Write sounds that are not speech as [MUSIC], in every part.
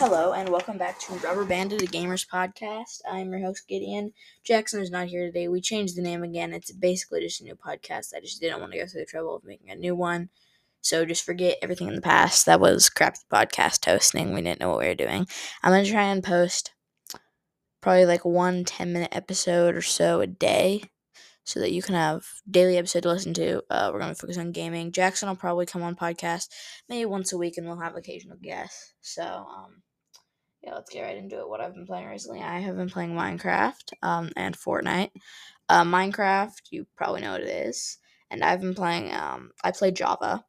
Hello and welcome back to Rubber Banded, a Gamers podcast. I'm your host Gideon. Jackson is not here today. We changed the name again. It's basically just a new podcast. I just didn't want to go through the trouble of making a new one. So just forget everything in the past. That was crappy podcast hosting. We didn't know what we were doing. I'm gonna try and post probably like one 10 minute episode or so a day so that you can have daily episode to listen to. Uh, we're going to focus on gaming. Jackson will probably come on podcast maybe once a week, and we'll have occasional guests. So, um, yeah, let's get right into it. What I've been playing recently, I have been playing Minecraft um, and Fortnite. Uh, Minecraft, you probably know what it is, and I've been playing. Um, I play Java,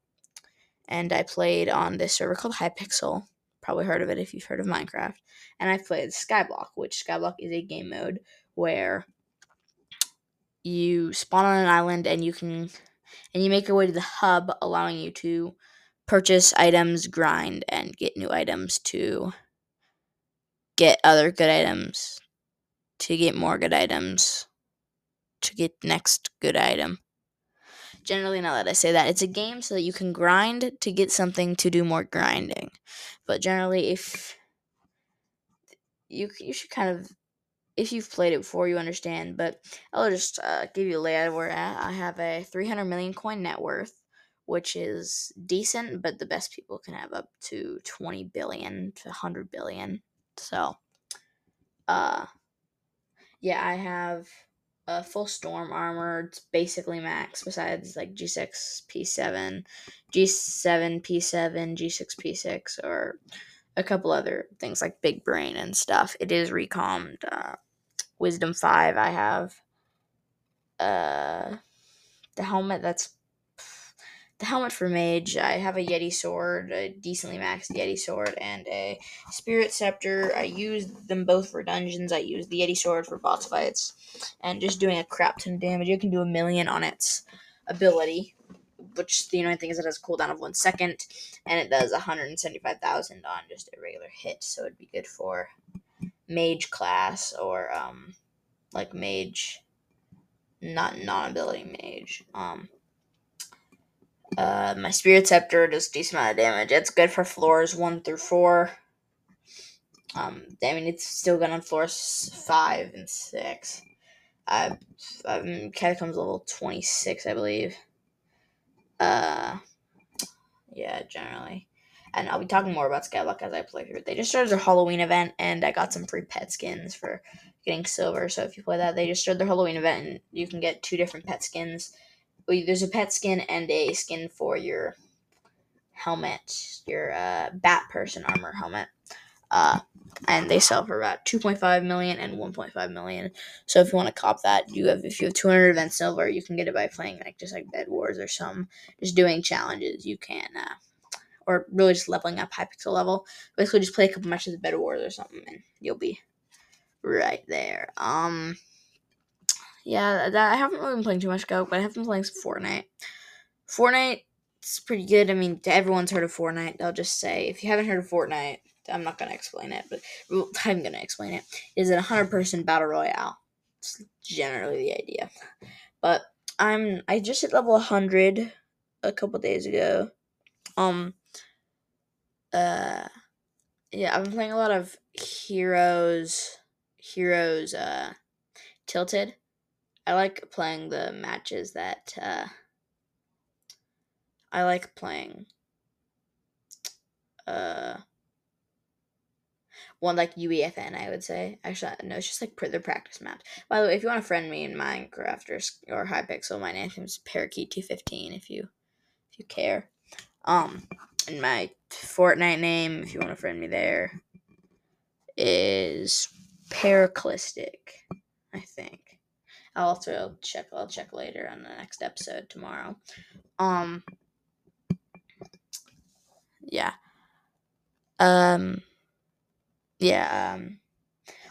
and I played on this server called Hypixel. Probably heard of it if you've heard of Minecraft. And I've played Skyblock, which Skyblock is a game mode where you spawn on an island and you can and you make your way to the hub allowing you to purchase items grind and get new items to get other good items to get more good items to get next good item generally now that i say that it's a game so that you can grind to get something to do more grinding but generally if you you should kind of if you've played it before, you understand. But I'll just uh, give you a layout of where. I have a 300 million coin net worth, which is decent, but the best people can have up to 20 billion to 100 billion. So, uh, yeah, I have a full storm armor. It's basically max, besides like G6, P7, G7, P7, G6, P6, or a couple other things like big brain and stuff. It is recombed. Uh, Wisdom 5, I have uh the helmet that's the helmet for mage. I have a Yeti sword, a decently maxed Yeti sword, and a Spirit Scepter. I use them both for dungeons. I use the Yeti sword for boss fights, and just doing a crap ton of damage. You can do a million on its ability, which the annoying thing is it has a cooldown of one second, and it does 175,000 on just a regular hit, so it'd be good for mage class or um like mage not non-ability mage. Um uh my spirit scepter does decent amount of damage. It's good for floors one through four. Um I mean it's still good on floors five and six. I I'm catacombs level twenty six, I believe. Uh yeah, generally and I'll be talking more about Skyblock as I play through it. They just started their Halloween event, and I got some free pet skins for getting silver. So if you play that, they just started their Halloween event, and you can get two different pet skins. There's a pet skin and a skin for your helmet, your uh, Bat Person armor helmet. Uh, and they sell for about 2.5 million and 1.5 million. So if you want to cop that, you have if you have 200 event silver, you can get it by playing like just like Bed Wars or some just doing challenges. You can. Uh, or really just leveling up Hypixel level. Basically, just play a couple matches of Bed Wars or something, and you'll be right there. Um, yeah, that, I haven't really been playing too much Go, but I have been playing some Fortnite. Fortnite it's pretty good. I mean, everyone's heard of Fortnite. I'll just say if you haven't heard of Fortnite, I'm not gonna explain it, but [LAUGHS] I'm gonna explain it. Is it a hundred person battle royale? It's generally the idea, but I'm I just hit level 100 a couple days ago. Um, uh yeah, I've been playing a lot of Heroes Heroes uh Tilted. I like playing the matches that uh I like playing uh one like UEFN, I would say. Actually, no, it's just like the practice maps. By the way, if you want to friend me in Minecraft or, or Hypixel, my name is Parakeet215 if you if you care. Um, and my Fortnite name, if you want to friend me there, is Paraclistic, I think. I'll also check. I'll check later on the next episode tomorrow. Um. Yeah. Um. Yeah. Um.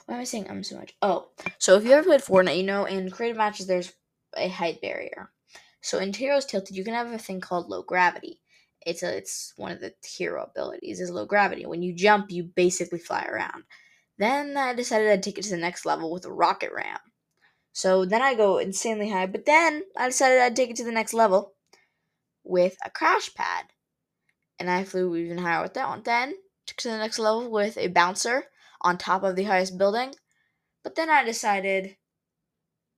Why am I saying um so much? Oh, so if you ever played Fortnite, you know in creative matches there's a height barrier. So in Heroes Tilted, you can have a thing called low gravity it's a, it's one of the hero abilities is low gravity. When you jump, you basically fly around. Then I decided I'd take it to the next level with a rocket ram. So then I go insanely high, but then I decided I'd take it to the next level with a crash pad. And I flew even higher with that one. Then took to the next level with a bouncer on top of the highest building. But then I decided,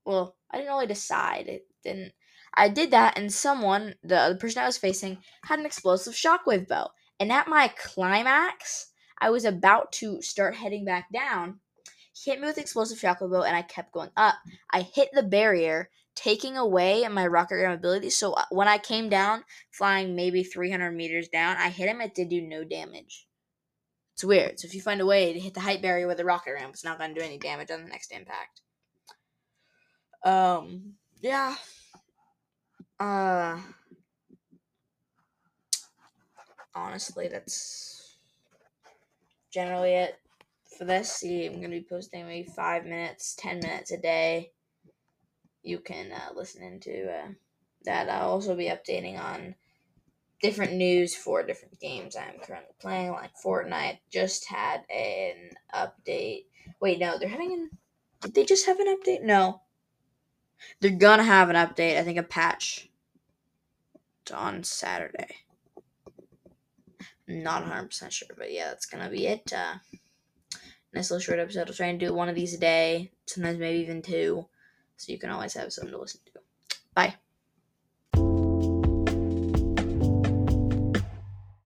well, I didn't really decide. It didn't. I did that, and someone, the, the person I was facing, had an explosive shockwave bow. And at my climax, I was about to start heading back down. Hit me with explosive shockwave bow, and I kept going up. I hit the barrier, taking away my rocket ram ability. So uh, when I came down, flying maybe 300 meters down, I hit him. It did do no damage. It's weird. So if you find a way to hit the height barrier with a rocket ram, it's not going to do any damage on the next impact. Um, yeah. Uh, honestly, that's generally it for this. See, I'm going to be posting maybe five minutes, ten minutes a day. You can uh, listen into uh, that. I'll also be updating on different news for different games I'm currently playing. Like Fortnite just had an update. Wait, no, they're having an. Did they just have an update? No. They're gonna have an update. I think a patch It's on Saturday. Not 100% sure, but yeah, that's gonna be it. Uh, nice little short episode. I'll try and do one of these a day, sometimes maybe even two, so you can always have something to listen to. Bye.